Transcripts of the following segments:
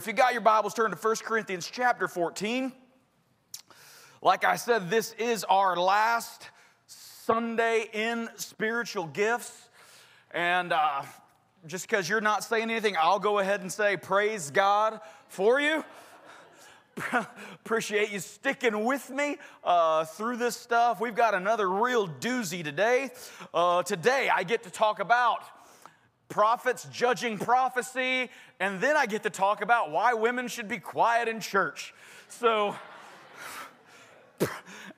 If you got your Bibles, turn to 1 Corinthians chapter 14. Like I said, this is our last Sunday in spiritual gifts. And uh, just because you're not saying anything, I'll go ahead and say, Praise God for you. Appreciate you sticking with me uh, through this stuff. We've got another real doozy today. Uh, today, I get to talk about prophets judging prophecy, and then I get to talk about why women should be quiet in church. So,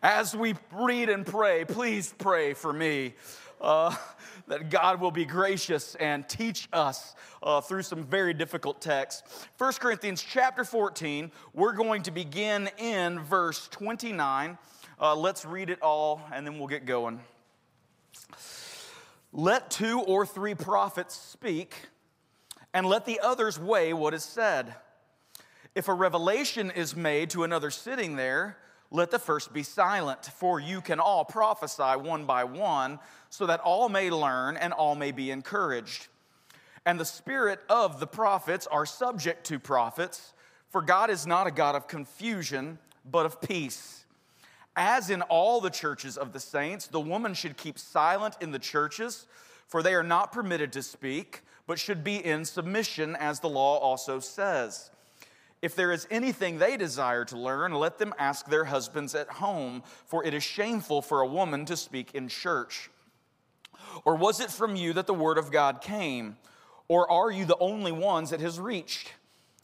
as we read and pray, please pray for me. Uh, that God will be gracious and teach us uh, through some very difficult texts. 1 Corinthians chapter 14, we're going to begin in verse 29. Uh, let's read it all and then we'll get going. Let two or three prophets speak, and let the others weigh what is said. If a revelation is made to another sitting there, let the first be silent, for you can all prophesy one by one, so that all may learn and all may be encouraged. And the spirit of the prophets are subject to prophets, for God is not a God of confusion, but of peace as in all the churches of the saints, the woman should keep silent in the churches, for they are not permitted to speak, but should be in submission, as the law also says. If there is anything they desire to learn, let them ask their husbands at home, for it is shameful for a woman to speak in church. Or was it from you that the word of God came? Or are you the only ones it has reached?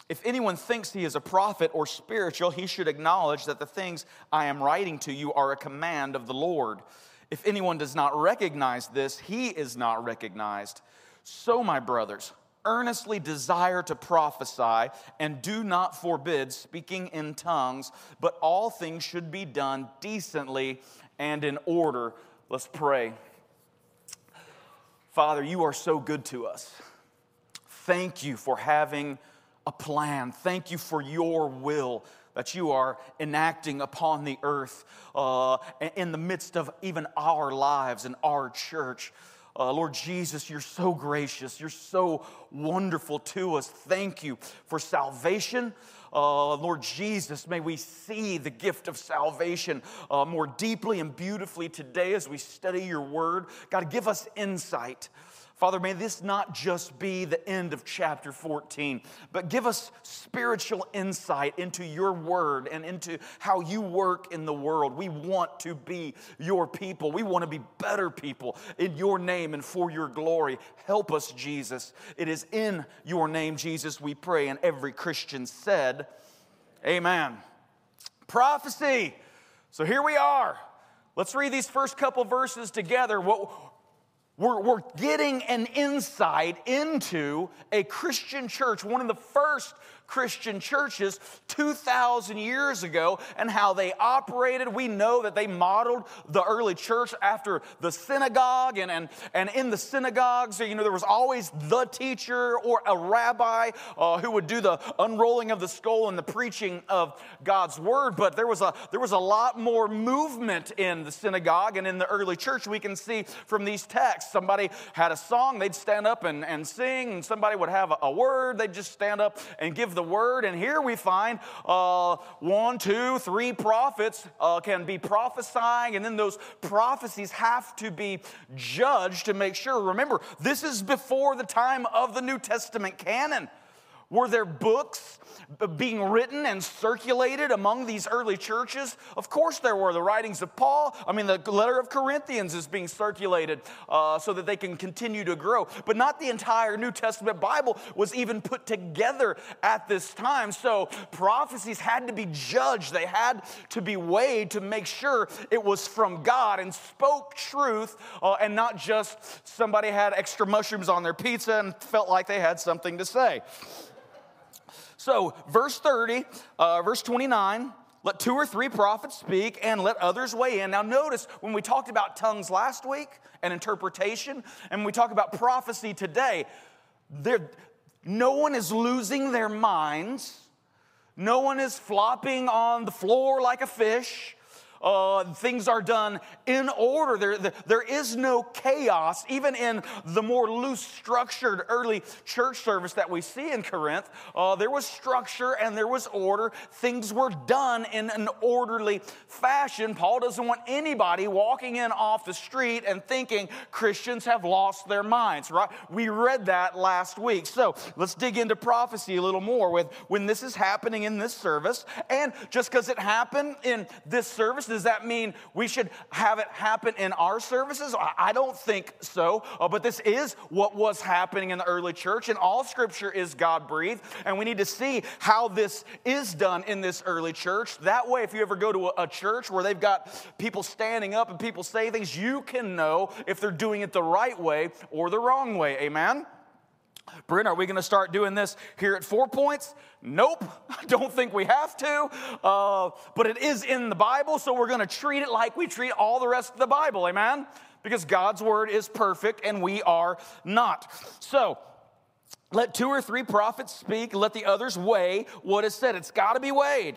If anyone thinks he is a prophet or spiritual, he should acknowledge that the things I am writing to you are a command of the Lord. If anyone does not recognize this, he is not recognized. So, my brothers, earnestly desire to prophesy and do not forbid speaking in tongues, but all things should be done decently and in order. Let's pray. Father, you are so good to us. Thank you for having a plan. Thank you for your will that you are enacting upon the earth uh, in the midst of even our lives and our church. Uh, Lord Jesus, you're so gracious. You're so wonderful to us. Thank you for salvation. Uh, Lord Jesus, may we see the gift of salvation uh, more deeply and beautifully today as we study your word. God, give us insight. Father, may this not just be the end of chapter 14, but give us spiritual insight into your word and into how you work in the world. We want to be your people. We want to be better people in your name and for your glory. Help us, Jesus. It is in your name, Jesus, we pray. And every Christian said, Amen. Prophecy. So here we are. Let's read these first couple verses together. What, we're, we're getting an insight into a Christian church, one of the first Christian churches 2,000 years ago and how they operated. We know that they modeled the early church after the synagogue, and, and, and in the synagogues, you know, there was always the teacher or a rabbi uh, who would do the unrolling of the scroll and the preaching of God's word. But there was, a, there was a lot more movement in the synagogue and in the early church. We can see from these texts. Somebody had a song, they'd stand up and, and sing, and somebody would have a, a word, they'd just stand up and give the word. And here we find uh, one, two, three prophets uh, can be prophesying, and then those prophecies have to be judged to make sure. Remember, this is before the time of the New Testament canon. Were there books being written and circulated among these early churches? Of course, there were. The writings of Paul, I mean, the letter of Corinthians is being circulated uh, so that they can continue to grow. But not the entire New Testament Bible was even put together at this time. So prophecies had to be judged, they had to be weighed to make sure it was from God and spoke truth uh, and not just somebody had extra mushrooms on their pizza and felt like they had something to say. So, verse 30, uh, verse 29, let two or three prophets speak and let others weigh in. Now, notice when we talked about tongues last week and interpretation, and we talk about prophecy today, there, no one is losing their minds. No one is flopping on the floor like a fish. Uh, things are done in order. There, there is no chaos, even in the more loose structured early church service that we see in Corinth. Uh, there was structure and there was order. Things were done in an orderly fashion. Paul doesn't want anybody walking in off the street and thinking Christians have lost their minds, right? We read that last week. So let's dig into prophecy a little more with when this is happening in this service. And just because it happened in this service, does that mean we should have it happen in our services? I don't think so. Uh, but this is what was happening in the early church, and all scripture is God breathed. And we need to see how this is done in this early church. That way, if you ever go to a, a church where they've got people standing up and people say things, you can know if they're doing it the right way or the wrong way. Amen? Brent, are we going to start doing this here at Four Points? Nope, I don't think we have to. Uh, but it is in the Bible, so we're going to treat it like we treat all the rest of the Bible, amen? Because God's word is perfect and we are not. So, let two or three prophets speak, let the others weigh what is said. It's got to be weighed.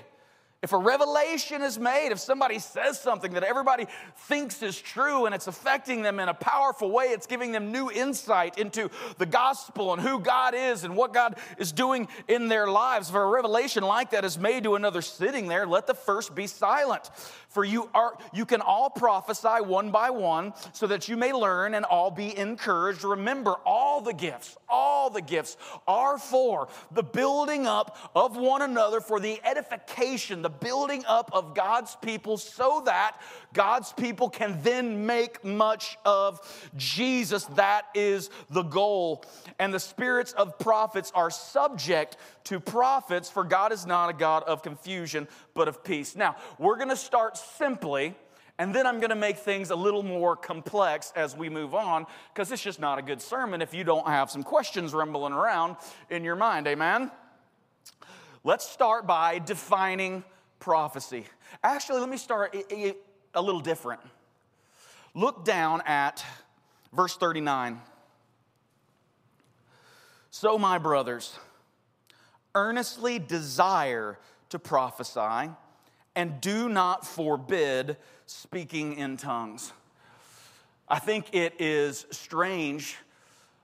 If a revelation is made, if somebody says something that everybody thinks is true and it's affecting them in a powerful way, it's giving them new insight into the gospel and who God is and what God is doing in their lives. If a revelation like that is made to another sitting there, let the first be silent. For you are you can all prophesy one by one so that you may learn and all be encouraged. Remember, all the gifts, all the gifts are for the building up of one another for the edification, the building up of God's people so that God's people can then make much of Jesus. That is the goal. And the spirits of prophets are subject to prophets, for God is not a God of confusion, but of peace. Now, we're going to start simply. And then I'm going to make things a little more complex as we move on because it's just not a good sermon if you don't have some questions rumbling around in your mind. Amen? Let's start by defining prophecy. Actually, let me start a little different. Look down at verse 39. So, my brothers, earnestly desire to prophesy and do not forbid speaking in tongues. I think it is strange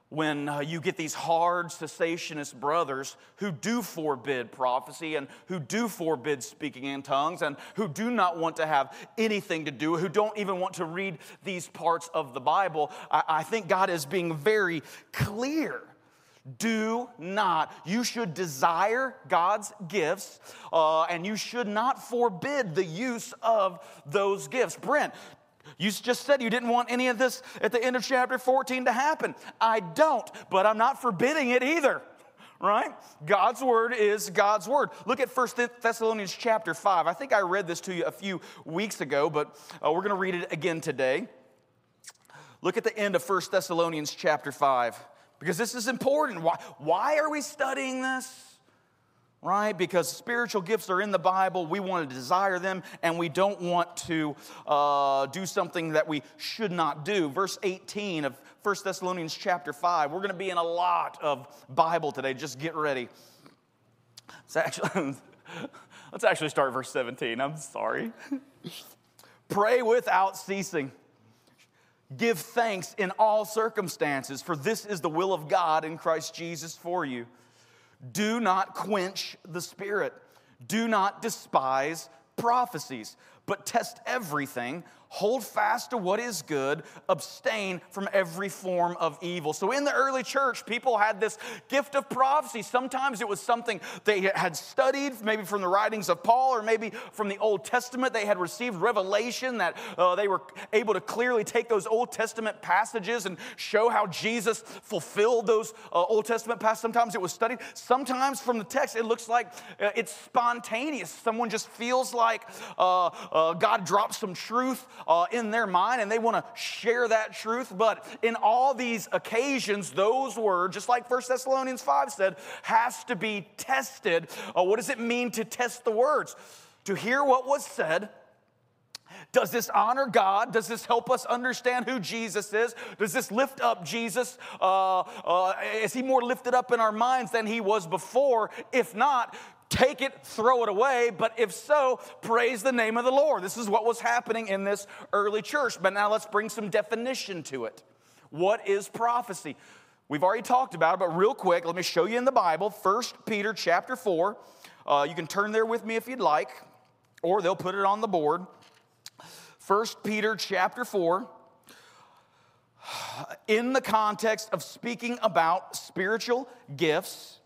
when uh, you get these hard cessationist brothers who do forbid prophecy and who do forbid speaking in tongues and who do not want to have anything to do, who don't even want to read these parts of the Bible, I, I think God is being very clear. Do not. You should desire God's gifts uh, and you should not forbid the use of those gifts. Brent, you just said you didn't want any of this at the end of chapter 14 to happen. I don't, but I'm not forbidding it either. Right? God's word is God's word. Look at 1 Thessalonians chapter 5. I think I read this to you a few weeks ago, but uh, we're going to read it again today. Look at the end of 1 Thessalonians chapter 5 because this is important. Why, why are we studying this? Right? Because spiritual gifts are in the Bible. We want to desire them, and we don't want to uh, do something that we should not do. Verse 18 of 1 Thessalonians chapter 5. We're going to be in a lot of Bible today. Just get ready. Actually, let's actually start verse 17. I'm sorry. Pray without ceasing. Give thanks in all circumstances, for this is the will of God in Christ Jesus for you. Do not quench the spirit. Do not despise prophecies, but test everything hold fast to what is good, abstain from every form of evil. So, in the early church, people had this gift of prophecy. Sometimes it was something they had studied, maybe from the writings of Paul or maybe from the Old Testament. They had received revelation that uh, they were able to clearly take those Old Testament passages and show how Jesus fulfilled those uh, Old Testament passages. Sometimes it was studied. Sometimes from the text, it looks like uh, it's spontaneous. Someone just feels like uh, uh, God dropped some truth uh, in their mind and they want to share that truth. But in all these occasions, those words, just like 1 Thessalonians 5 said, has to be tested. Uh, what does it mean to test the words? To hear what was said does this honor God? Does this help us understand who Jesus is? Does this lift up Jesus? Uh, uh, is he more lifted up in our minds than he was before? If not, take it, throw it away. But if so, praise the name of the Lord. This is what was happening in this early church. But now let's bring some definition to it. What is prophecy? We've already talked about it, but real quick, let me show you in the Bible, 1 Peter chapter 4. Uh, you can turn there with me if you'd like, or they'll put it on the board. 1 Peter chapter 4 in the context of speaking about spiritual gifts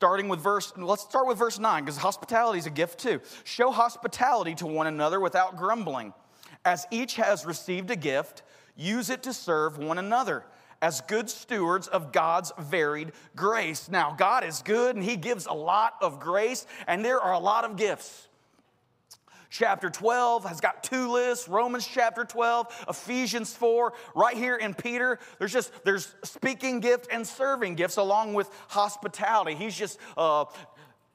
starting with verse let's start with verse 9 because hospitality is a gift too show hospitality to one another without grumbling as each has received a gift use it to serve one another as good stewards of God's varied grace. Now, God is good and He gives a lot of grace, and there are a lot of gifts. Chapter 12 has got two lists Romans chapter 12, Ephesians 4. Right here in Peter, there's just there's speaking gift and serving gifts along with hospitality. He's just, uh,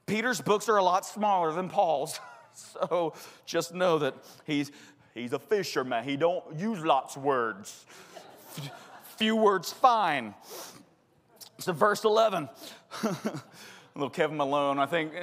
Peter's books are a lot smaller than Paul's. So just know that he's He's a fisherman. He don't use lots of words. Few words fine. So verse 11. little Kevin Malone, I think.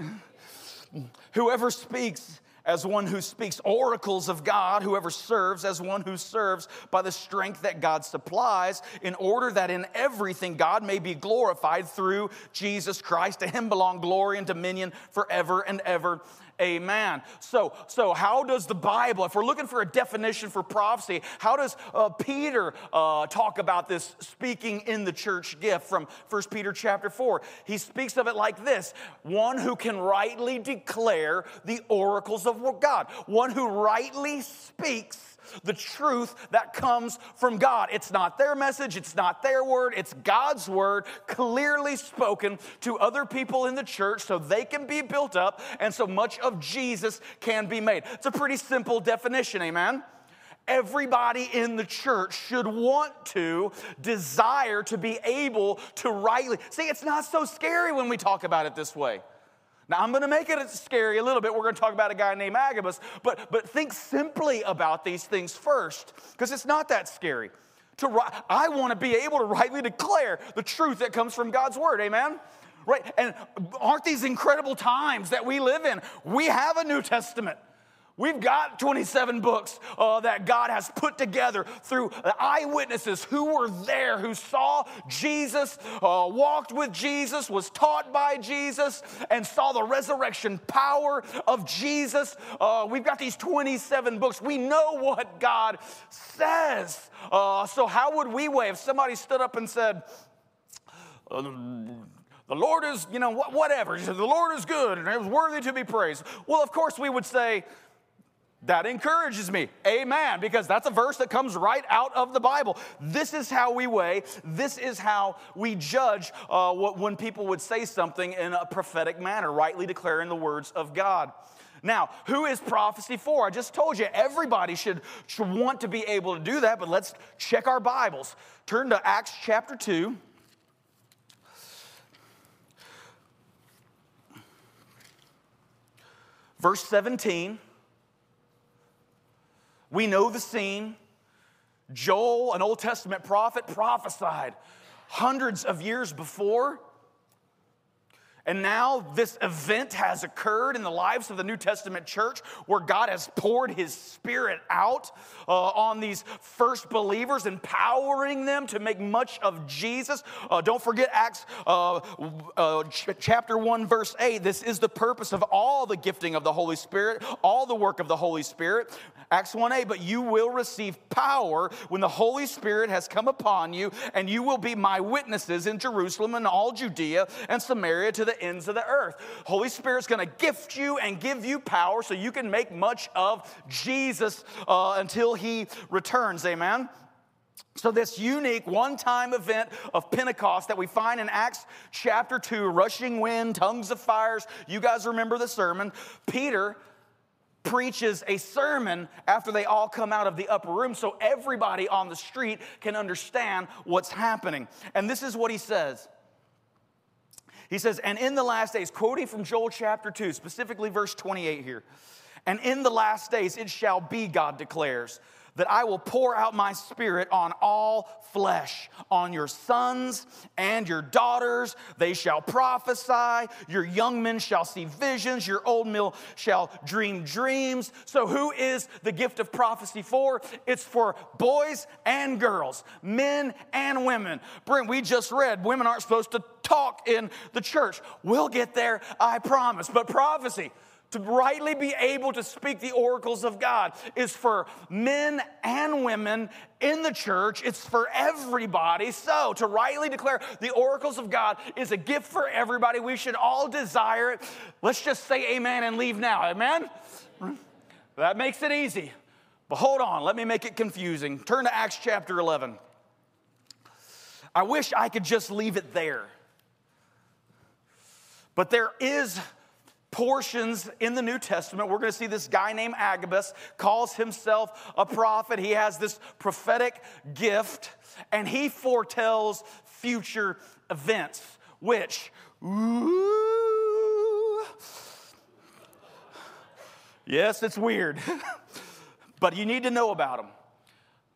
Whoever speaks as one who speaks oracles of God, whoever serves as one who serves by the strength that God supplies, in order that in everything God may be glorified through Jesus Christ. To him belong glory and dominion forever and ever. Amen. So, so how does the Bible, if we're looking for a definition for prophecy, how does uh, Peter uh, talk about this speaking in the church gift from 1 Peter chapter 4? He speaks of it like this one who can rightly declare the oracles of God, one who rightly speaks the truth that comes from God. It's not their message, it's not their word, it's God's word clearly spoken to other people in the church so they can be built up and so much of Jesus can be made. It's a pretty simple definition, amen? Everybody in the church should want to, desire to be able to rightly. See, it's not so scary when we talk about it this way. Now, I'm going to make it scary a little bit. We're going to talk about a guy named Agabus, but, but think simply about these things first, because it's not that scary. To, I want to be able to rightly declare the truth that comes from God's word. Amen? Right? And aren't these incredible times that we live in? We have a New Testament. We've got 27 books uh, that God has put together through eyewitnesses who were there, who saw Jesus, uh, walked with Jesus, was taught by Jesus, and saw the resurrection power of Jesus. Uh, we've got these 27 books. We know what God says. Uh, so, how would we weigh if somebody stood up and said, uh, the Lord is, you know, whatever. The Lord is good and it was worthy to be praised. Well, of course, we would say, that encourages me. Amen. Because that's a verse that comes right out of the Bible. This is how we weigh, this is how we judge uh, when people would say something in a prophetic manner, rightly declaring the words of God. Now, who is prophecy for? I just told you everybody should, should want to be able to do that, but let's check our Bibles. Turn to Acts chapter 2. Verse 17. We know the scene. Joel, an Old Testament prophet, prophesied hundreds of years before and now this event has occurred in the lives of the New Testament church where God has poured his spirit out uh, on these first believers, empowering them to make much of Jesus. Uh, don't forget Acts uh, uh ch- chapter 1, verse 8. This is the purpose of all the gifting of the Holy Spirit, all the work of the Holy Spirit. Acts 1 8, but you will receive power when the Holy Spirit has come upon you, and you will be my witnesses in Jerusalem and all Judea and Samaria to the the ends of the earth. Holy Spirit's going to gift you and give you power so you can make much of Jesus uh, until he returns. Amen. So, this unique one time event of Pentecost that we find in Acts chapter 2, rushing wind, tongues of fires, you guys remember the sermon. Peter preaches a sermon after they all come out of the upper room so everybody on the street can understand what's happening. And this is what he says he says, and in the last days, quoting from Joel chapter 2, specifically verse 28 here, and in the last days it shall be, God declares, that I will pour out my spirit on all flesh, on your sons and your daughters. They shall prophesy. Your young men shall see visions. Your old men shall dream dreams. So, who is the gift of prophecy for? It's for boys and girls, men and women. Brent, we just read women aren't supposed to talk in the church. We'll get there, I promise. But prophecy, to rightly be able to speak the oracles of God is for men and women in the church. It's for everybody. So, to rightly declare the oracles of God is a gift for everybody. We should all desire it. Let's just say amen and leave now. Amen? That makes it easy. But hold on, let me make it confusing. Turn to Acts chapter 11. I wish I could just leave it there. But there is portions in the New Testament. We're going to see this guy named Agabus calls himself a prophet. He has this prophetic gift and he foretells future events, which, ooh, yes, it's weird, but you need to know about them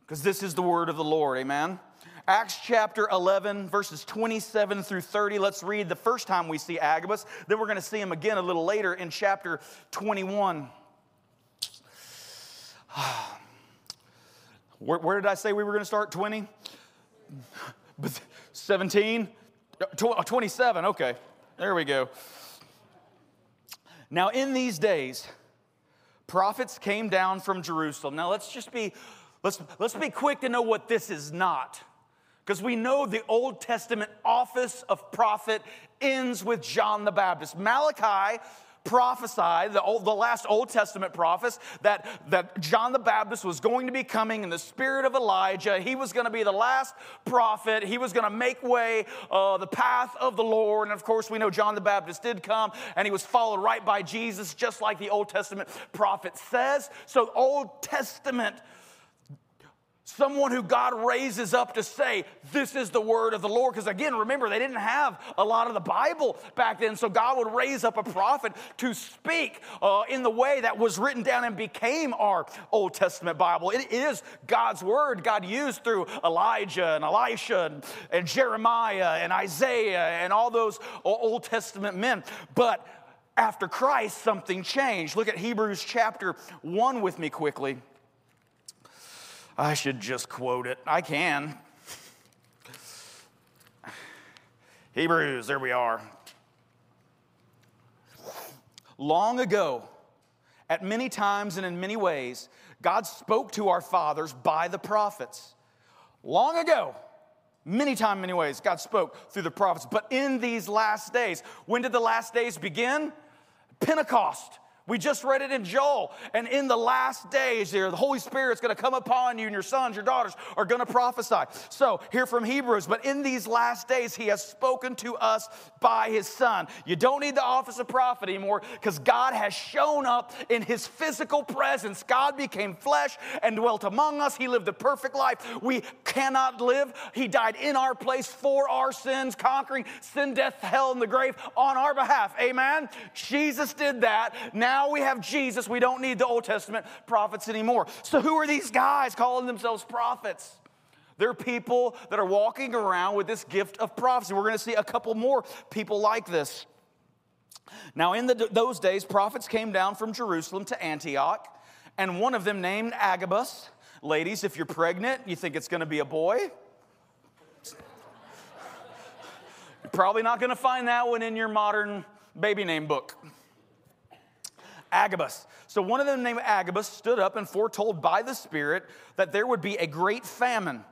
because this is the word of the Lord. Amen. Acts chapter 11, verses 27 through 30. Let's read the first time we see Agabus. Then we're going to see him again a little later in chapter 21. Where, where did I say we were going to start? 20? 17? Uh, 27, okay. There we go. Now, in these days, prophets came down from Jerusalem. Now, let's just be, let's, let's be quick to know what this is not. Because we know the Old Testament office of prophet ends with John the Baptist. Malachi prophesied, the, old, the last Old Testament prophets, that, that John the Baptist was going to be coming in the spirit of Elijah. He was going to be the last prophet. He was going to make way uh, the path of the Lord. And of course, we know John the Baptist did come and he was followed right by Jesus, just like the Old Testament prophet says. So, Old Testament someone who God raises up to say, This is the word of the Lord. Because again, remember, they didn't have a lot of the Bible back then. So God would raise up a prophet to speak uh, in the way that was written down and became our Old Testament Bible. It is God's word God used through Elijah and Elisha and, and Jeremiah and Isaiah and all those Old Testament men. But after Christ, something changed. Look at Hebrews chapter 1 with me quickly. I should just quote it. I can. Hebrews, there we are. Long ago, at many times and in many ways, God spoke to our fathers by the prophets. Long ago, many times, many ways, God spoke through the prophets. But in these last days, when did the last days begin? Pentecost. We just read it in Joel. And in the last days here, the Holy Spirit's going to come upon you, and your sons, your daughters are going to prophesy. So, here from Hebrews, but in these last days, he has spoken to us by his Son. You don't need the office of prophet anymore because God has shown up in his physical presence. God became flesh and dwelt among us. He lived a perfect life. We cannot live. He died in our place for our sins, conquering sin, death, hell, and the grave on our behalf. Amen. Jesus did that. Now, now we have Jesus. We don't need the Old Testament prophets anymore. So, who are these guys calling themselves prophets? They're people that are walking around with this gift of prophecy. We're going to see a couple more people like this. Now, in the, those days, prophets came down from Jerusalem to Antioch, and one of them named Agabus. Ladies, if you're pregnant, you think it's going to be a boy. You're probably not going to find that one in your modern baby name book. Agabus. So one of them named Agabus stood up and foretold by the Spirit that there would be a great famine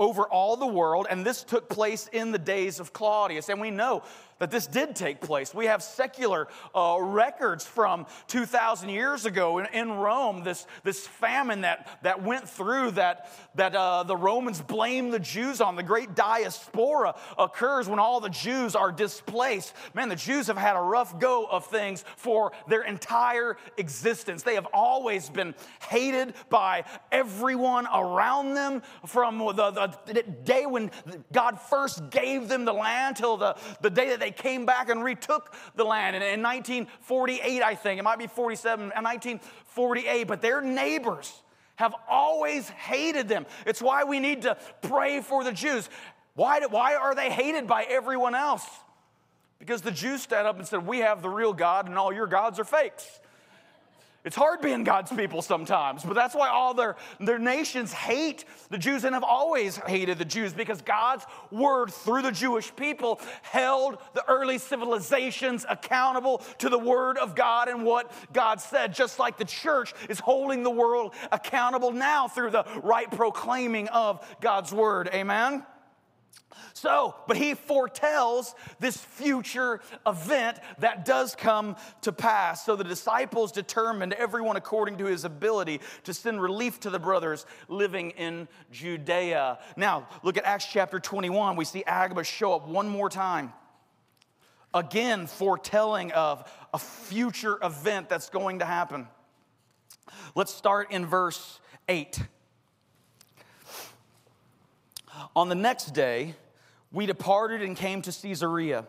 over all the world, and this took place in the days of Claudius. And we know that this did take place. We have secular uh, records from 2,000 years ago in, in, Rome, this, this famine that, that went through that, that uh, the Romans blame the Jews on. The great diaspora occurs when all the Jews are displaced. Man, the Jews have had a rough go of things for their entire existence. They have always been hated by everyone around them from the, the day when God first gave them the land till the, the day that they came back and retook the land. And in 1948, I think, it might be 47, uh, 1948, but their neighbors have always hated them. It's why we need to pray for the Jews. Why, why are they hated by everyone else? Because the Jews stood up and said, We have the real God, and all your gods are fakes. It's hard being God's people sometimes, but that's why all their, their nations hate the Jews and have always hated the Jews because God's word through the Jewish people held the early civilizations accountable to the word of God and what God said, just like the church is holding the world accountable now through the right proclaiming of God's word. Amen? So, but he foretells this future event that does come to pass. So the disciples determined, everyone according to his ability, to send relief to the brothers living in Judea. Now, look at Acts chapter 21. We see Agabus show up one more time. Again, foretelling of a future event that's going to happen. Let's start in verse 8. On the next day, we departed and came to Caesarea.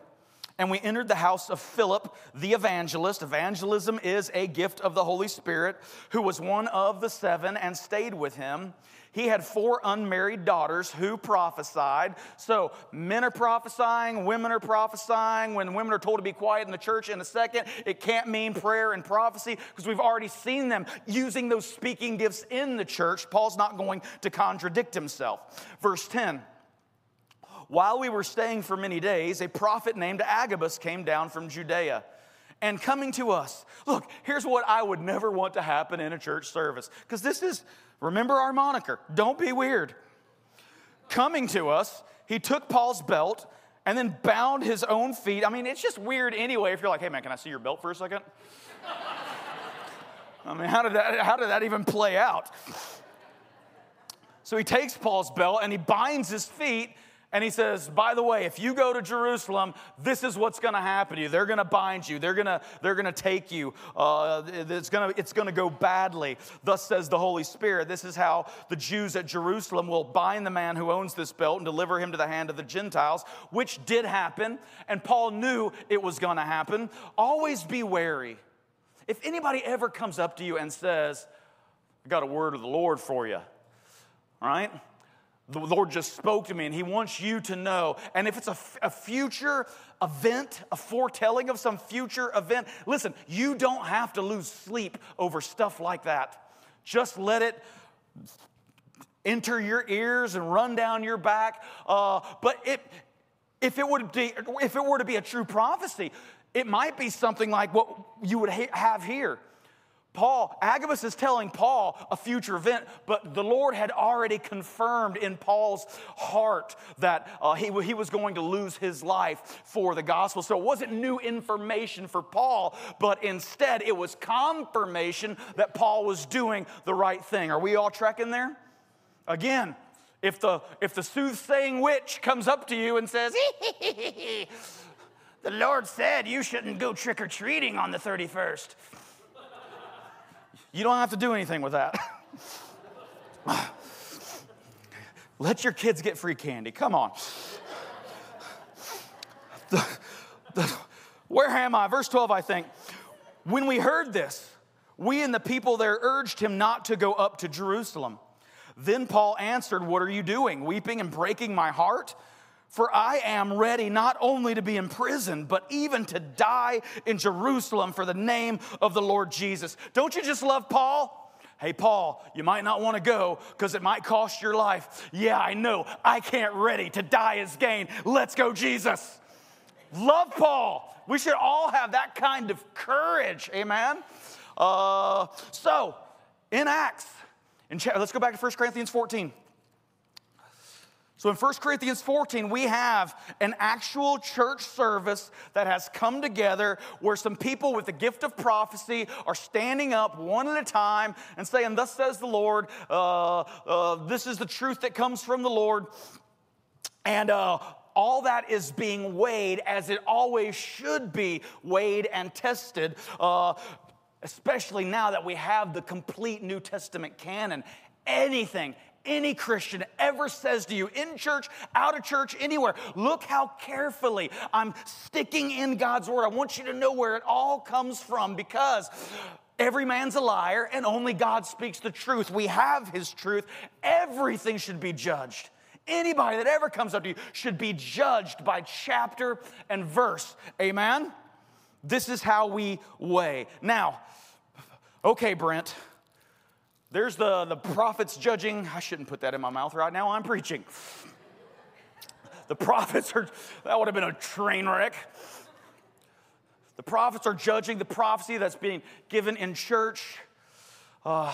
And we entered the house of Philip the evangelist. Evangelism is a gift of the Holy Spirit, who was one of the seven and stayed with him. He had four unmarried daughters who prophesied. So men are prophesying, women are prophesying. When women are told to be quiet in the church in a second, it can't mean prayer and prophecy because we've already seen them using those speaking gifts in the church. Paul's not going to contradict himself. Verse 10. While we were staying for many days, a prophet named Agabus came down from Judea and coming to us. Look, here's what I would never want to happen in a church service because this is, remember our moniker, don't be weird. Coming to us, he took Paul's belt and then bound his own feet. I mean, it's just weird anyway if you're like, hey man, can I see your belt for a second? I mean, how did that, how did that even play out? So he takes Paul's belt and he binds his feet and he says, by the way, if you go to Jerusalem, this is what's going to happen to you. They're going to bind you. They're going to they're going to take you. Uh, it's going to it's going to go badly. Thus says the Holy Spirit. This is how the Jews at Jerusalem will bind the man who owns this belt and deliver him to the hand of the Gentiles, which did happen. And Paul knew it was going to happen. Always be wary. If anybody ever comes up to you and says, I got a word of the Lord for you, right? The Lord just spoke to me, and He wants you to know. And if it's a, a, future event, a foretelling of some future event, listen, you don't have to lose sleep over stuff like that. Just let it enter your ears and run down your back. Uh, but it, if, it would be, if it were to be a true prophecy, it might be something like what you would ha- have here. Paul, Agabus is telling Paul a future event, but the Lord had already confirmed in Paul's heart that uh, he, he was going to lose his life for the gospel. So it wasn't new information for Paul, but instead it was confirmation that Paul was doing the right thing. Are we all tracking there? Again, if the, if the soothsaying witch comes up to you and says, the Lord said you shouldn't go trick or treating on the 31st. You don't have to do anything with that. Let your kids get free candy. Come on. The, the, where am I? Verse 12, I think. When we heard this, we and the people there urged him not to go up to Jerusalem. Then Paul answered, What are you doing? Weeping and breaking my heart? For I am ready not only to be imprisoned, but even to die in Jerusalem for the name of the Lord Jesus. Don't you just love Paul? Hey, Paul, you might not want to go because it might cost your life. Yeah, I know. I can't ready to die as gain. Let's go, Jesus. Love Paul. We should all have that kind of courage. Amen. Uh, so, in Acts, in, let's go back to 1 Corinthians 14. So in 1 Corinthians 14, we have an actual church service that has come together where some people with the gift of prophecy are standing up one at a time and saying, Thus says the Lord, uh, uh, this is the truth that comes from the Lord. And uh, all that is being weighed as it always should be weighed and tested, uh, especially now that we have the complete New Testament canon. Anything, any Christian ever says to you in church, out of church, anywhere. Look how carefully I'm sticking in God's word. I want you to know where it all comes from because Every man's a liar, and only God speaks the truth. We have His truth. Everything should be judged. Anybody that ever comes up to you should be judged by chapter and verse. Amen? This is how we weigh. Now, okay, Brent, there's the, the prophets judging. I shouldn't put that in my mouth right now. I'm preaching. The prophets are, that would have been a train wreck. The prophets are judging the prophecy that's being given in church. Uh,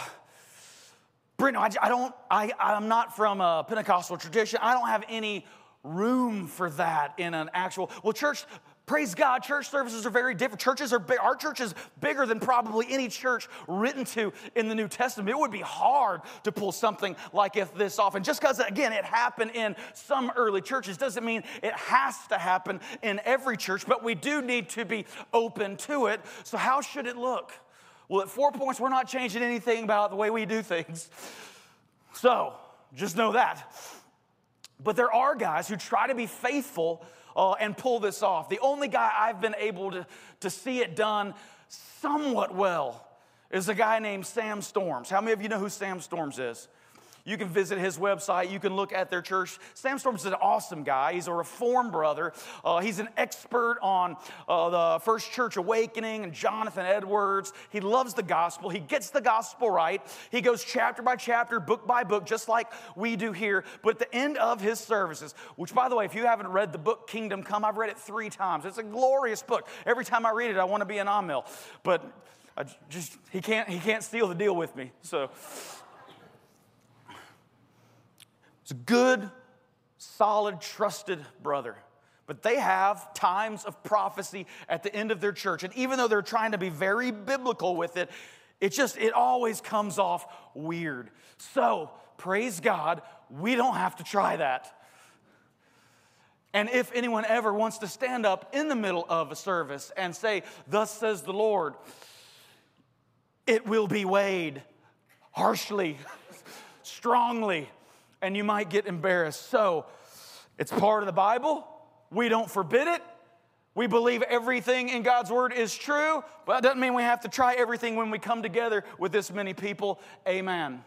Brent, I, I don't, I, I'm not from a Pentecostal tradition. I don't have any room for that in an actual, well, church, Praise God, church services are very different. Churches are big. Our church is bigger than probably any church written to in the New Testament. It would be hard to pull something like this off. And just because, again, it happened in some early churches doesn't mean it has to happen in every church, but we do need to be open to it. So, how should it look? Well, at Four Points, we're not changing anything about the way we do things. So, just know that. But there are guys who try to be faithful uh, and pull this off. The only guy I've been able to, to see it done somewhat well is a guy named Sam Storms. How many of you know who Sam Storms is? You can visit his website. You can look at their church. Sam Storms is an awesome guy. He's a reform brother. Uh, he's an expert on uh, the First Church Awakening and Jonathan Edwards. He loves the gospel. He gets the gospel right. He goes chapter by chapter, book by book, just like we do here. But at the end of his services, which, by the way, if you haven't read the book Kingdom Come, I've read it three times. It's a glorious book. Every time I read it, I want to be an Amil. But I just he can't he can't steal the deal with me. So. It's a good, solid, trusted brother. But they have times of prophecy at the end of their church. And even though they're trying to be very biblical with it, it just, it always comes off weird. So, praise God, we don't have to try that. And if anyone ever wants to stand up in the middle of a service and say, Thus says the Lord, it will be weighed harshly, strongly, and you might get embarrassed. So it's part of the Bible. We don't forbid it. We believe everything in God's word is true, but that doesn't mean we have to try everything when we come together with this many people. Amen.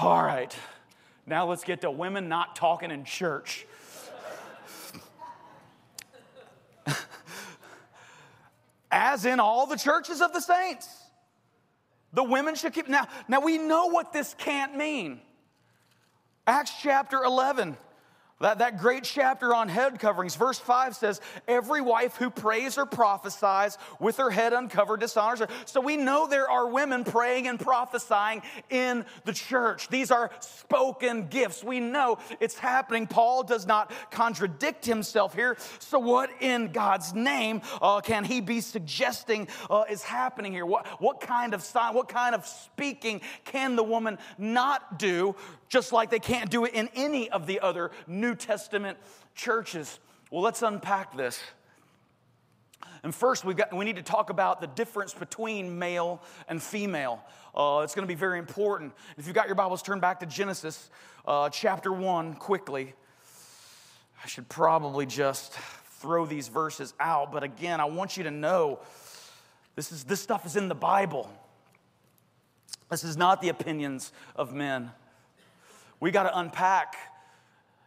All right. Now let's get to women not talking in church. As in all the churches of the saints. The women should keep. Now, now we know what this can't mean. Acts chapter 11. That, that great chapter on head coverings, verse 5 says, Every wife who prays or prophesies with her head uncovered dishonors her. So we know there are women praying and prophesying in the church. These are spoken gifts. We know it's happening. Paul does not contradict himself here. So, what in God's name uh, can he be suggesting uh, is happening here? What, what kind of sign, what kind of speaking can the woman not do just like they can't do it in any of the other New Testament churches. Well, let's unpack this. And first, we've got, we need to talk about the difference between male and female. Uh, it's going to be very important. If you've got your Bibles, turn back to Genesis uh, chapter 1 quickly. I should probably just throw these verses out, but again, I want you to know this, is, this stuff is in the Bible. This is not the opinions of men we got to unpack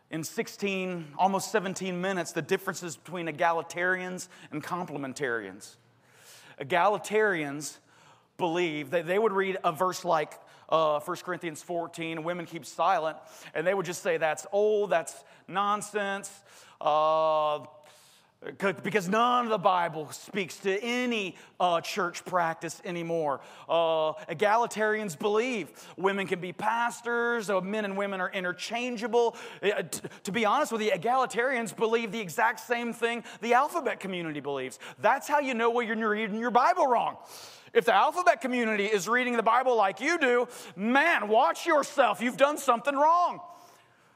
in 16, almost 17 minutes, the differences between egalitarians and complementarians. Egalitarians believe that they would read a verse like uh, 1 Corinthians 14, women keep silent, and they would just say that's old, that's nonsense. Uh, because none of the Bible speaks to any uh, church practice anymore. Uh, egalitarians believe women can be pastors, uh, men and women are interchangeable. Uh, t- to be honest with you, egalitarians believe the exact same thing the alphabet community believes. That's how you know when you're reading your Bible wrong. If the alphabet community is reading the Bible like you do, man, watch yourself. You've done something wrong.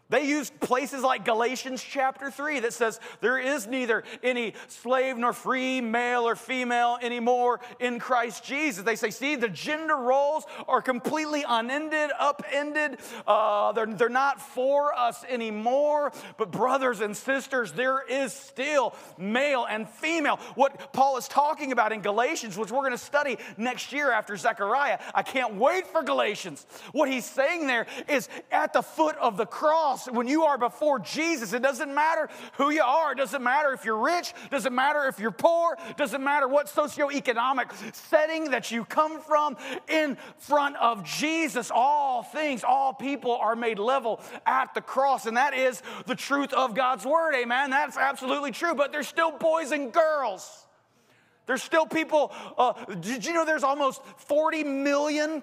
They use places like Galatians chapter 3 that says there is neither any slave nor free, male or female anymore in Christ Jesus. They say, see, the gender roles are completely unended, upended. Uh, they're, they're not for us anymore. But, brothers and sisters, there is still male and female. What Paul is talking about in Galatians, which we're going to study next year after Zechariah, I can't wait for Galatians. What he's saying there is at the foot of the cross when you are before Jesus, it doesn't matter who you are. It doesn't matter if you're rich. Doesn't matter if you're poor. Doesn't matter what socioeconomic setting that you come from. In front of Jesus, all things, all people are made level at the cross. And that is the truth of God's word. Amen. That's absolutely true. But there's still boys and girls. There's still people. Uh, did you know there's almost 40 million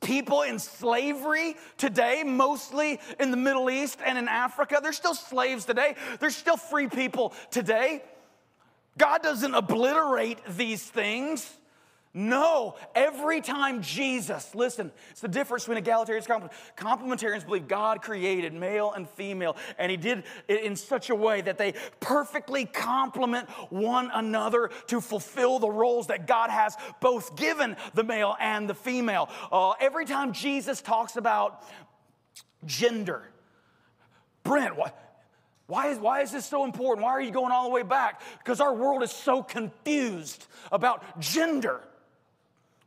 people in slavery today, mostly in the Middle East and in Africa. They're still slaves today, they're still free people today. God doesn't obliterate these things. No, every time Jesus, listen, it's the difference between egalitarians and complementarians believe God created male and female, and He did it in such a way that they perfectly complement one another to fulfill the roles that God has both given the male and the female. Uh, every time Jesus talks about gender, Brent, what? Why is, why is this so important? Why are you going all the way back? Because our world is so confused about gender.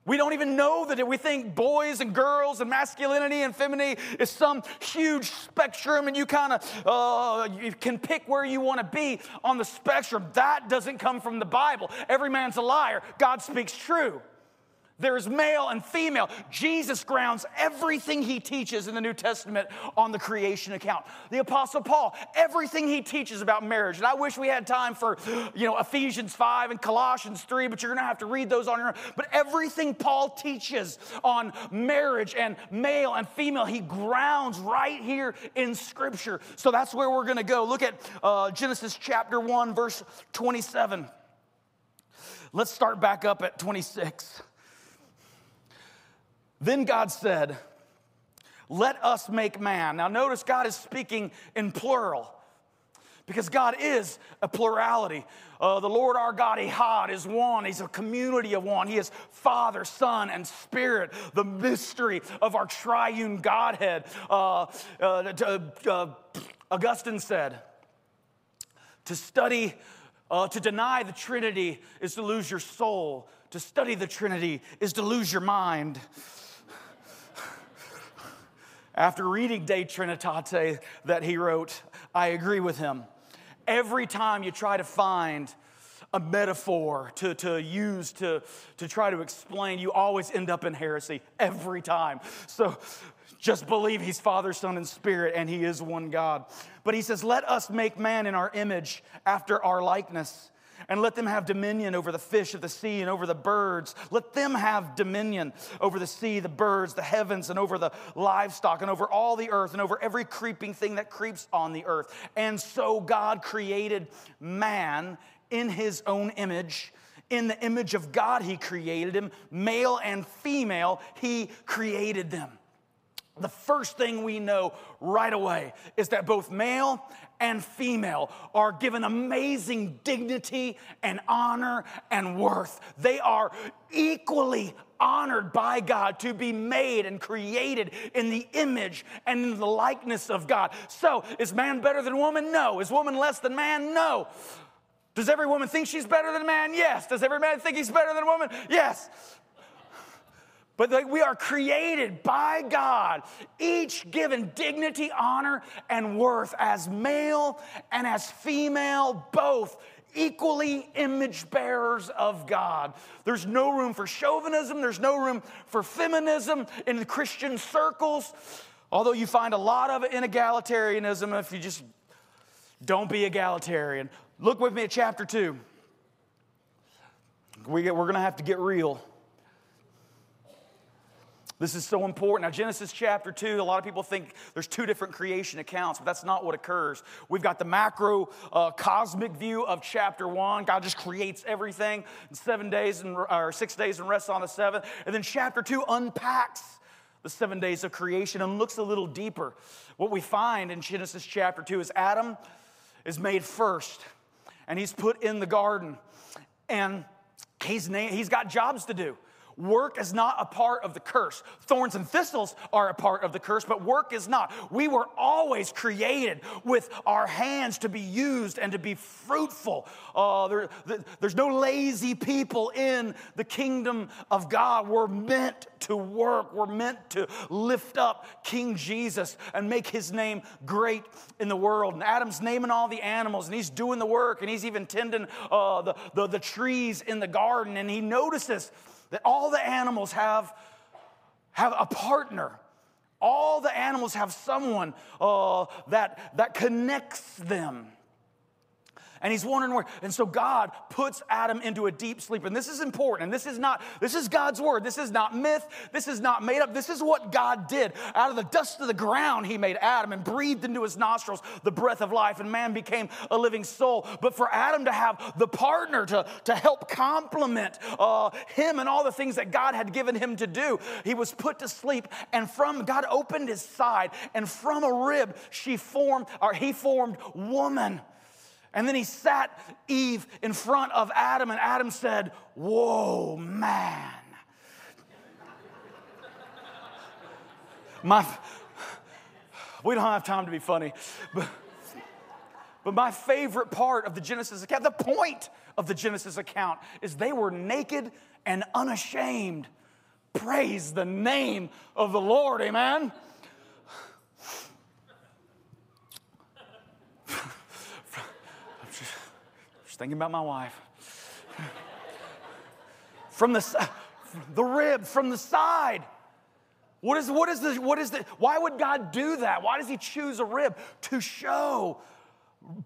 We don't even know that we think boys and girls and masculinity and femininity is some huge spectrum and you kind of uh, can pick where you want to be on the spectrum. That doesn't come from the Bible. Every man's a liar. God speaks true. There's male and female. Jesus grounds everything he teaches in the New Testament on the creation account. The Apostle Paul, everything he teaches about marriage. And I wish we had time for, you know, Ephesians 5 and Colossians 3, but you're going to have to read those on your own. But everything Paul teaches on marriage and male and female, he grounds right here in Scripture. So that's where we're going to go. Look at uh, Genesis chapter 1, verse 27. Let's start back up at 26. Then God said, Let us make man. Now, notice God is speaking in plural because God is a plurality. Uh, the Lord our God, Ehad, is one. He's a community of one. He is Father, Son, and Spirit, the mystery of our triune Godhead. Uh, uh, uh Augustine said, To study, uh, to deny the Trinity is to lose your soul. To study the Trinity is to lose your mind. After reading De Trinitate that he wrote, I agree with him. Every time you try to find a metaphor to, to use to, to try to explain, you always end up in heresy every time. So just believe he's Father, Son, and Spirit, and he is one God. But he says, Let us make man in our image after our likeness and let them have dominion over the fish of the sea and over the birds. Let them have dominion over the sea, the birds, the heavens, and over the livestock, and over all the earth, and over every creeping thing that creeps on the earth. And so God created man in his own image. In the image of God, he created him. Male and female, he created them. The first thing we know right away is that both male and female are given amazing dignity and honor and worth. They are equally honored by God to be made and created in the image and in the likeness of God. So, is man better than woman? No. Is woman less than man? No. Does every woman think she's better than a man? Yes. Does every man think he's better than a woman? Yes. But like we are created by God, each given dignity, honor, and worth as male and as female, both equally image bearers of God. There's no room for chauvinism, there's no room for feminism in the Christian circles, although you find a lot of it in egalitarianism if you just don't be egalitarian. Look with me at chapter 2. We we're going to have to get real. This is so important. Now, Genesis chapter 2, a lot of people think there's two different creation accounts, but that's not what occurs. We've got the macro uh, cosmic view of chapter 1. God just creates everything in seven days and, or six days and rests on the seventh. And then chapter 2 unpacks the seven days of creation and looks a little deeper. What we find in Genesis chapter 2 is Adam is made first and he's put in the garden and he's, na- he's got jobs to do. Work is not a part of the curse. Thorns and thistles are a part of the curse, but work is not. We were always created with our hands to be used and to be fruitful. Uh, there, there's no lazy people in the kingdom of God. We're meant to work, we're meant to lift up King Jesus and make his name great in the world. And Adam's naming all the animals, and he's doing the work, and he's even tending uh, the, the, the trees in the garden, and he notices that all the animals have, have a partner. All the animals have someone uh, that, that connects them and he's wondering where. And so God puts Adam into a deep sleep. And this is important. And this is not, this is God's word. This is not myth. This is not made up. This is what God did. Out of the dust of the ground, he made Adam and breathed into his nostrils the breath of life, and man became a living soul. But for Adam to have the partner to, to help complement uh, him and all the things that God had given him to do, he was put to sleep. And from God opened his side, and from a rib, she formed, or he formed woman. And then he sat Eve in front of Adam, and Adam said, Whoa, man. My, we don't have time to be funny, but, but my favorite part of the Genesis account, the point of the Genesis account, is they were naked and unashamed. Praise the name of the Lord, amen. Thinking about my wife. from the, the rib, from the side. What is, what is the, what is the, why would God do that? Why does he choose a rib? To show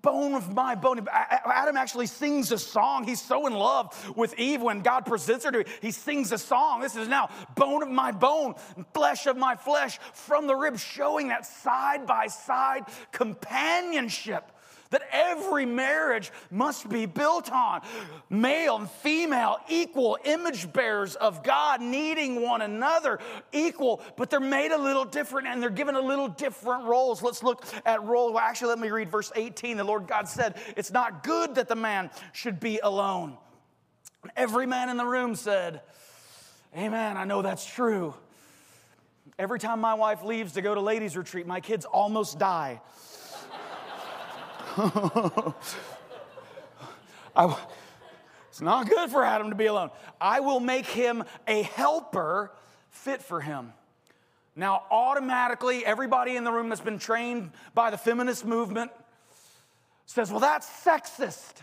bone of my bone. Adam actually sings a song. He's so in love with Eve when God presents her to him. He sings a song. This is now bone of my bone, flesh of my flesh, from the rib, showing that side by side companionship that every marriage must be built on. Male and female, equal image bearers of God, needing one another, equal, but they're made a little different and they're given a little different roles. Let's look at role. Well, actually, let me read verse 18. The Lord God said, It's not good that the man should be alone. Every man in the room said, Amen, I know that's true. Every time my wife leaves to go to ladies' retreat, my kids almost die. I, it's not good for Adam to be alone. I will make him a helper fit for him. Now, automatically, everybody in the room that's been trained by the feminist movement says, well, that's sexist.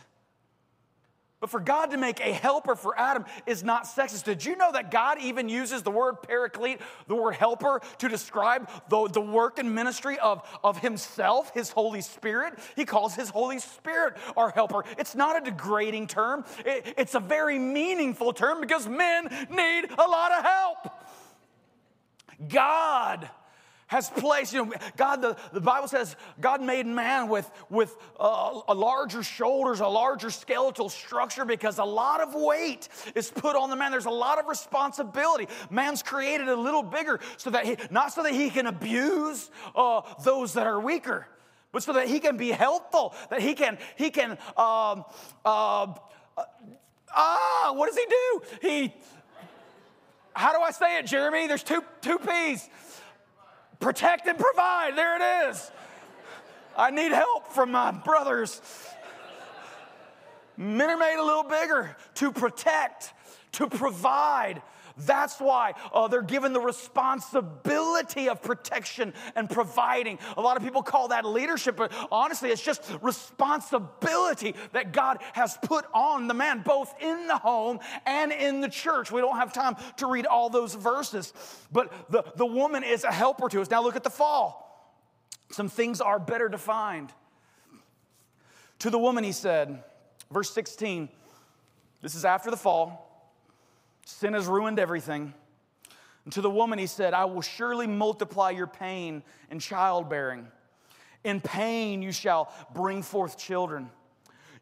But for God to make a helper for Adam is not sexist. Did you know that God even uses the word paraclete, the word helper, to describe the, the work and ministry of, of Himself, His Holy Spirit? He calls His Holy Spirit our helper. It's not a degrading term, it, it's a very meaningful term because men need a lot of help. God has placed, you know, God, the, the Bible says God made man with, with a larger shoulders, a larger skeletal structure because a lot of weight is put on the man. There's a lot of responsibility. Man's created a little bigger so that he, not so that he can abuse uh, those that are weaker, but so that he can be helpful, that he can, he can, um, uh, ah, what does he do? He, how do I say it, Jeremy? There's two, two P's protect and provide. There it is. I need help from my brothers. Men are made a little bigger to protect, to provide. That's why uh, they're given the responsibility of protection and providing. A lot of people call that leadership, but honestly, it's just responsibility that God has put on the man, both in the home and in the church. We don't have time to read all those verses, but the, the woman is a helper to us. Now, look at the fall. Some things are better defined. To the woman, he said, verse 16, this is after the fall. Sin has ruined everything. And to the woman, he said, I will surely multiply your pain in childbearing. In pain, you shall bring forth children.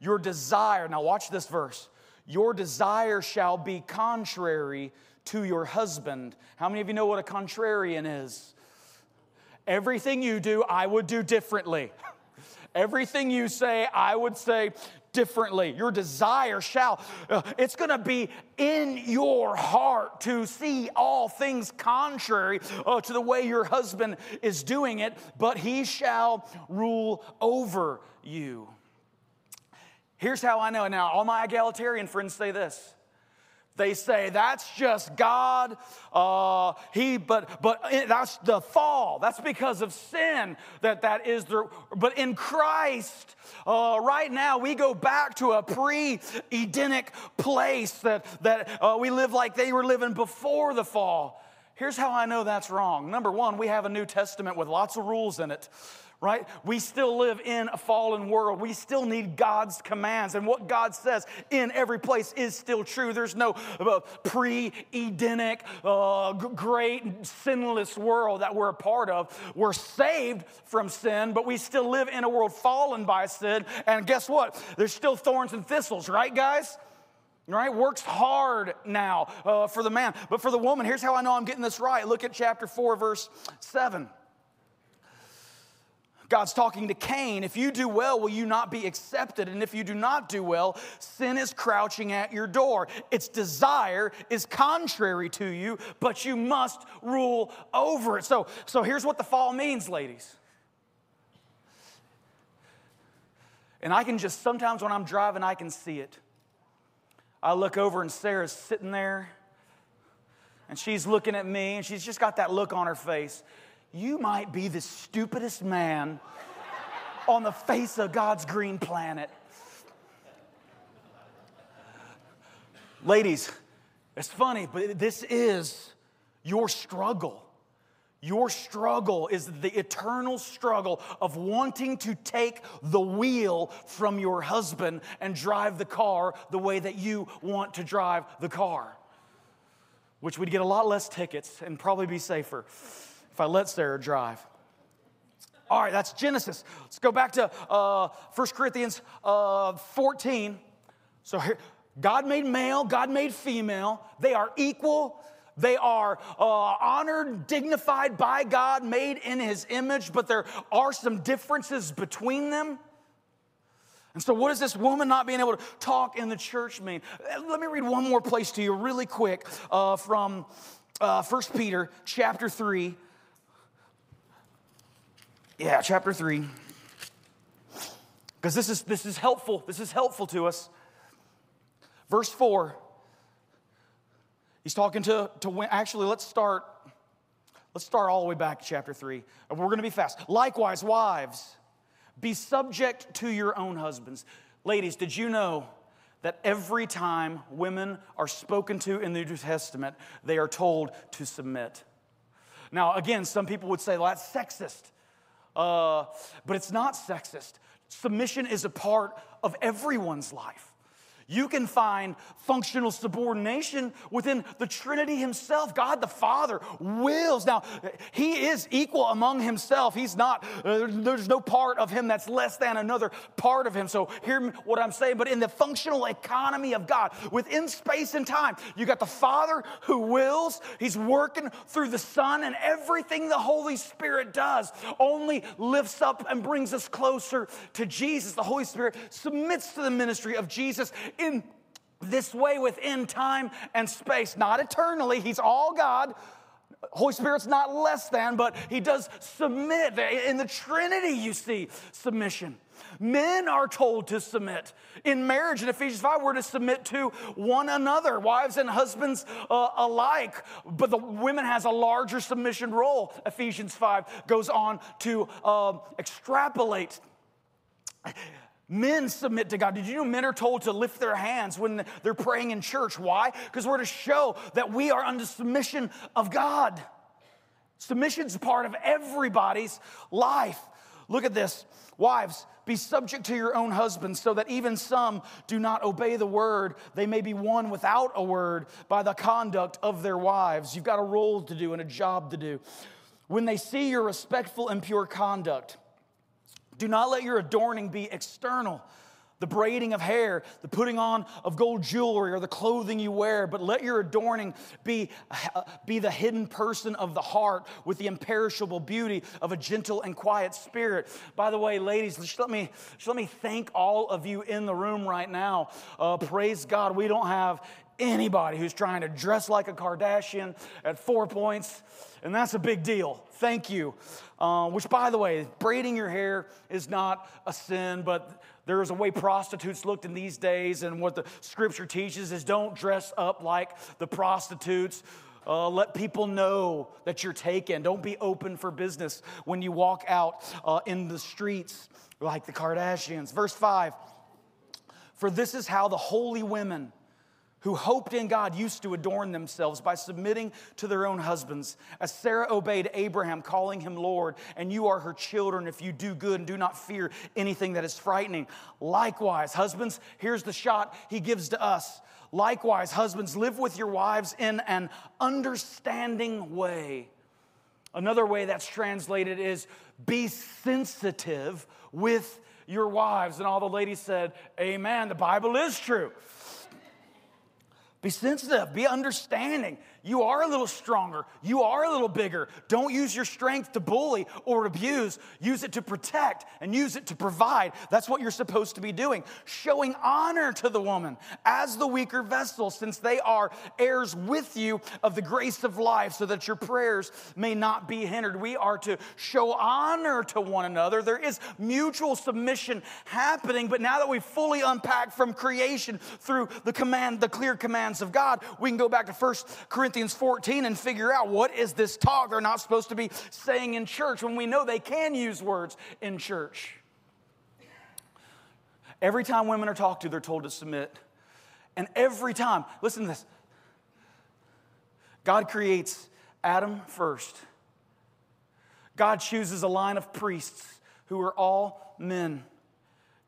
Your desire, now watch this verse, Your desire shall be contrary to your husband. How many of you know what a contrarian is? Everything you do, I would do differently. Everything you say, I would say differently. Your desire shall, uh, it's gonna be in your heart to see all things contrary uh, to the way your husband is doing it, but he shall rule over you. Here's how I know. Now, all my egalitarian friends say this. They say that's just God. Uh, he, but but that's the fall. That's because of sin. That that is the. But in Christ, uh, right now we go back to a pre-Edenic place that that uh, we live like they were living before the fall. Here's how I know that's wrong. Number one, we have a New Testament with lots of rules in it right? We still live in a fallen world. We still need God's commands. And what God says in every place is still true. There's no uh, pre Edenic, uh, great, sinless world that we're a part of. We're saved from sin, but we still live in a world fallen by sin. And guess what? There's still thorns and thistles, right, guys? Right? Works hard now uh, for the man. But for the woman, here's how I know I'm getting this right. Look at chapter 4, verse 7. God's talking to Cain. If you do well, will you not be accepted? And if you do not do well, sin is crouching at your door. Its desire is contrary to you, but you must rule over it. So, so here's what the fall means, ladies. And I can just, sometimes when I'm driving, I can see it. I look over and Sarah's sitting there and she's looking at me and she's just got that look on her face you might be the stupidest man on the face of God's green planet. Ladies, it's funny, but this is your struggle. Your struggle is the eternal struggle of wanting to take the wheel from your husband and drive the car the way that you want to drive the car, which would get a lot less tickets and probably be safer if I let Sarah drive. All right, that's Genesis. Let's go back to uh, 1 Corinthians uh, 14. So here, God made male, God made female. They are equal. They are uh, honored, dignified by God, made in His image, but there are some differences between them. And so, what does this woman not being able to talk in the church mean? Let me read one more place to you, really quick, uh, from uh, 1 Peter chapter 3, yeah, chapter 3. Because this is, this is helpful. This is helpful to us. Verse 4. He's talking to, to when, actually, let's start. Let's start all the way back to chapter 3. We're going to be fast. Likewise, wives, be subject to your own husbands. Ladies, did you know that every time women are spoken to in the New Testament, they are told to submit? Now, again, some people would say, well, that's sexist. Uh, but it's not sexist. Submission is a part of everyone's life. You can find functional subordination within the Trinity Himself. God the Father wills. Now, He is equal among Himself. He's not, uh, there's no part of Him that's less than another part of Him. So, hear what I'm saying. But in the functional economy of God, within space and time, you got the Father who wills. He's working through the Son, and everything the Holy Spirit does only lifts up and brings us closer to Jesus. The Holy Spirit submits to the ministry of Jesus in this way within time and space, not eternally. He's all God. Holy Spirit's not less than, but he does submit. In the Trinity, you see submission. Men are told to submit. In marriage, in Ephesians 5, we're to submit to one another, wives and husbands uh, alike. But the women has a larger submission role. Ephesians 5 goes on to uh, extrapolate Men submit to God. Did you know men are told to lift their hands when they're praying in church? Why? Because we're to show that we are under submission of God. Submission's part of everybody's life. Look at this. Wives, be subject to your own husbands, so that even some do not obey the word. They may be won without a word by the conduct of their wives. You've got a role to do and a job to do. When they see your respectful and pure conduct, do not let your adorning be external, the braiding of hair, the putting on of gold jewelry, or the clothing you wear, but let your adorning be, uh, be the hidden person of the heart with the imperishable beauty of a gentle and quiet spirit. By the way, ladies, just let me, just let me thank all of you in the room right now. Uh, praise God, we don't have anybody who's trying to dress like a Kardashian at Four Points, and that's a big deal. Thank you. Uh, which, by the way, braiding your hair is not a sin, but there is a way prostitutes looked in these days, and what the scripture teaches is don't dress up like the prostitutes. Uh, let people know that you're taken. Don't be open for business when you walk out uh, in the streets like the Kardashians. Verse 5 For this is how the holy women who hoped in God used to adorn themselves by submitting to their own husbands, as Sarah obeyed Abraham, calling him Lord, and you are her children if you do good and do not fear anything that is frightening. Likewise, husbands, here's the shot he gives to us. Likewise, husbands, live with your wives in an understanding way. Another way that's translated is be sensitive with your wives. And all the ladies said, Amen. The Bible is true. Be sensitive, be understanding. You are a little stronger. You are a little bigger. Don't use your strength to bully or abuse. Use it to protect and use it to provide. That's what you're supposed to be doing. Showing honor to the woman as the weaker vessel, since they are heirs with you of the grace of life, so that your prayers may not be hindered. We are to show honor to one another. There is mutual submission happening, but now that we've fully unpacked from creation through the command, the clear commands of God, we can go back to First Corinthians Corinthians 14 and figure out what is this talk they're not supposed to be saying in church when we know they can use words in church. Every time women are talked to, they're told to submit. And every time, listen to this God creates Adam first. God chooses a line of priests who are all men.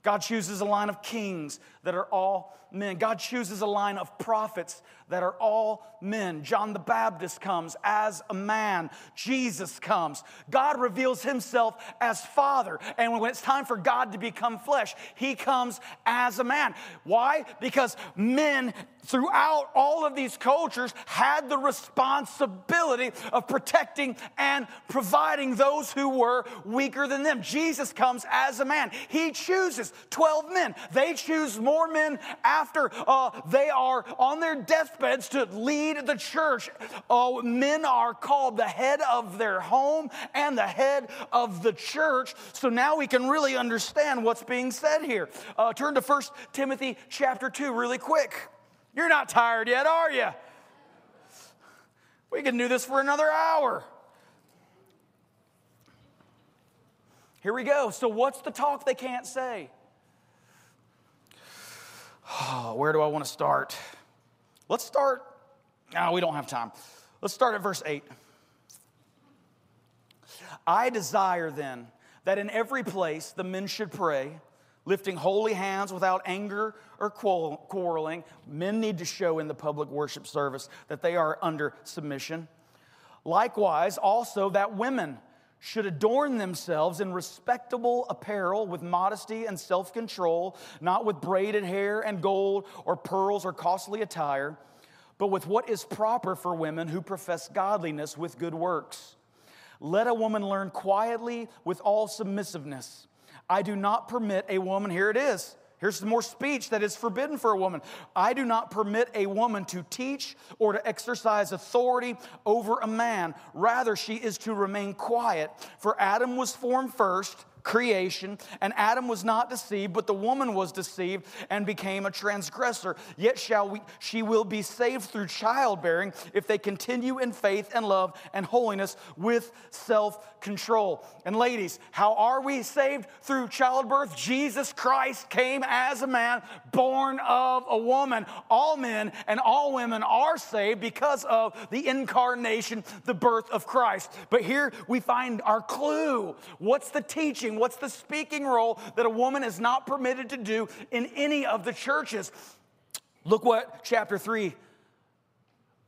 God chooses a line of kings that are all men. God chooses a line of prophets that are all men. John the Baptist comes as a man. Jesus comes. God reveals himself as Father. And when it's time for God to become flesh, he comes as a man. Why? Because men throughout all of these cultures had the responsibility of protecting and providing those who were weaker than them. Jesus comes as a man. He chooses 12 men. They choose more men after uh, they are on their deathbeds to lead the church. Uh, men are called the head of their home and the head of the church. So now we can really understand what's being said here. Uh, turn to 1 Timothy chapter 2 really quick. You're not tired yet, are you? We can do this for another hour. Here we go. So, what's the talk they can't say? Oh, where do I want to start? Let's start. No, we don't have time. Let's start at verse 8. I desire then that in every place the men should pray, lifting holy hands without anger or quarreling. Men need to show in the public worship service that they are under submission. Likewise, also that women should adorn themselves in respectable apparel with modesty and self control, not with braided hair and gold or pearls or costly attire, but with what is proper for women who profess godliness with good works. Let a woman learn quietly with all submissiveness. I do not permit a woman, here it is Here's more speech that is forbidden for a woman. I do not permit a woman to teach or to exercise authority over a man. Rather, she is to remain quiet. For Adam was formed first creation, and Adam was not deceived, but the woman was deceived and became a transgressor. Yet shall we, she will be saved through childbearing if they continue in faith and love and holiness with self control. And ladies, how are we saved through childbirth? Jesus Christ came as a man born of a woman. All men and all women are saved because of the incarnation, the birth of Christ. But here we find our clue. What's the teaching? What's the speaking role that a woman is not permitted to do in any of the churches? Look what chapter 3,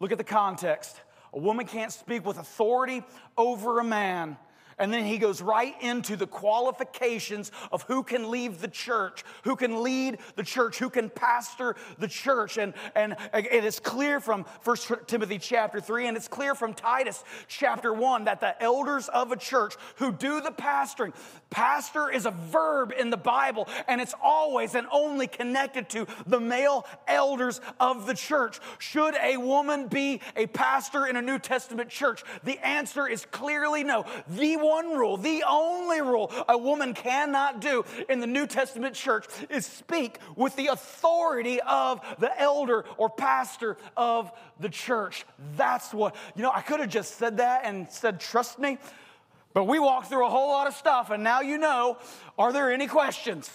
look at the context. A woman can't speak with authority over a man. And then he goes right into the qualifications of who can leave the church, who can lead the church, who can pastor the church. And, and it is clear from 1 Timothy chapter 3, and it's clear from Titus chapter 1 that the elders of a church who do the pastoring, pastor is a verb in the Bible, and it's always and only connected to the male elders of the church. Should a woman be a pastor in a New Testament church? The answer is clearly no. The one rule, the only rule a woman cannot do in the New Testament church is speak with the authority of the elder or pastor of the church. That's what, you know, I could have just said that and said, trust me. But we walked through a whole lot of stuff, and now you know. Are there any questions?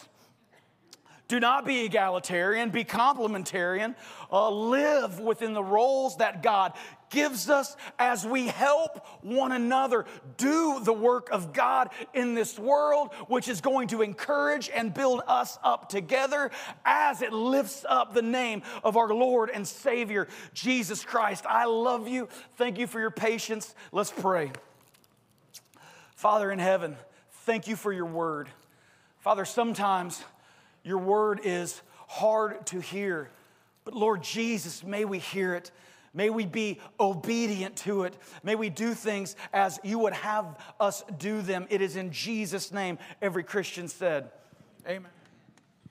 Do not be egalitarian, be complementarian. Uh, live within the roles that God gives us as we help one another do the work of God in this world, which is going to encourage and build us up together as it lifts up the name of our Lord and Savior, Jesus Christ. I love you. Thank you for your patience. Let's pray. Father in heaven, thank you for your word. Father, sometimes your word is hard to hear, but Lord Jesus, may we hear it. May we be obedient to it. May we do things as you would have us do them. It is in Jesus' name, every Christian said. Amen.